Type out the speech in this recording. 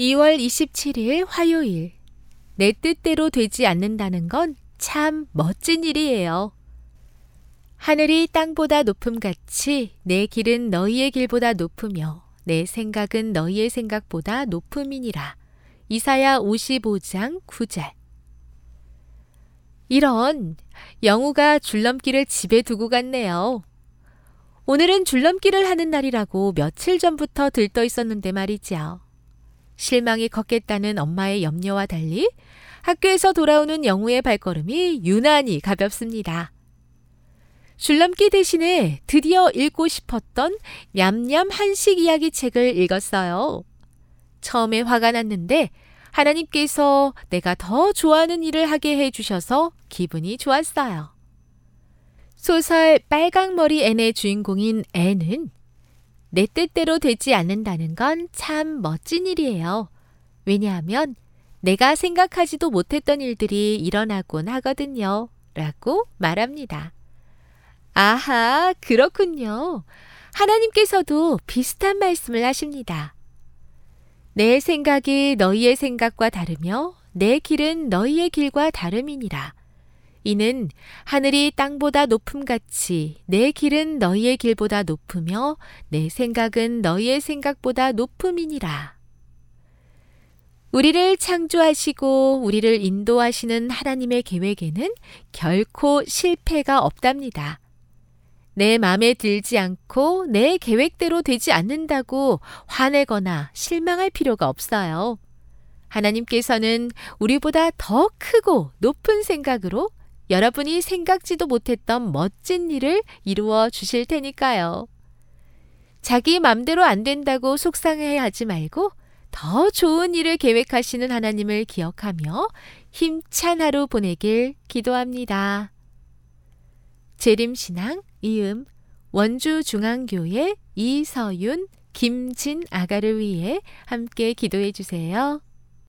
2월 27일 화요일. 내 뜻대로 되지 않는다는 건 참 멋진 일이에요. 하늘이 땅보다 높음 같이 내 길은 너희의 길보다 높으며 내 생각은 너희의 생각보다 높음이니라. 이사야 55장 9절. 이런 영우가 줄넘기를 집에 두고 갔네요. 오늘은 줄넘기를 하는 날이라고 며칠 전부터 들떠 있었는데 말이죠. 실망이 컸겠다는 엄마의 염려와 달리 학교에서 돌아오는 영우의 발걸음이 유난히 가볍습니다. 줄넘기 대신에 드디어 읽고 싶었던 냠냠 한식 이야기 책을 읽었어요. 처음에 화가 났는데 하나님께서 내가 더 좋아하는 일을 하게 해주셔서 기분이 좋았어요. 소설 빨강머리 앤의 주인공인 앤은 내 뜻대로 되지 않는다는 건 참 멋진 일이에요. 왜냐하면 내가 생각하지도 못했던 일들이 일어나곤 하거든요. 라고 말합니다. 아하, 그렇군요. 하나님께서도 비슷한 말씀을 하십니다. 내 생각이 너희의 생각과 다르며 내 길은 너희의 길과 다름이니라. 이는 하늘이 땅보다 높음 같이 내 길은 너희의 길보다 높으며 내 생각은 너희의 생각보다 높음이니라. 우리를 창조하시고 우리를 인도하시는 하나님의 계획에는 결코 실패가 없답니다. 내 마음에 들지 않고 내 계획대로 되지 않는다고 화내거나 실망할 필요가 없어요. 하나님께서는 우리보다 더 크고 높은 생각으로 여러분이 생각지도 못했던 멋진 일을 이루어 주실 테니까요. 자기 맘대로 안 된다고 속상해 하지 말고 더 좋은 일을 계획하시는 하나님을 기억하며 힘찬 하루 보내길 기도합니다. 재림신앙 이음 원주 중앙교회 이서윤 김진 아가를 위해 함께 기도해 주세요.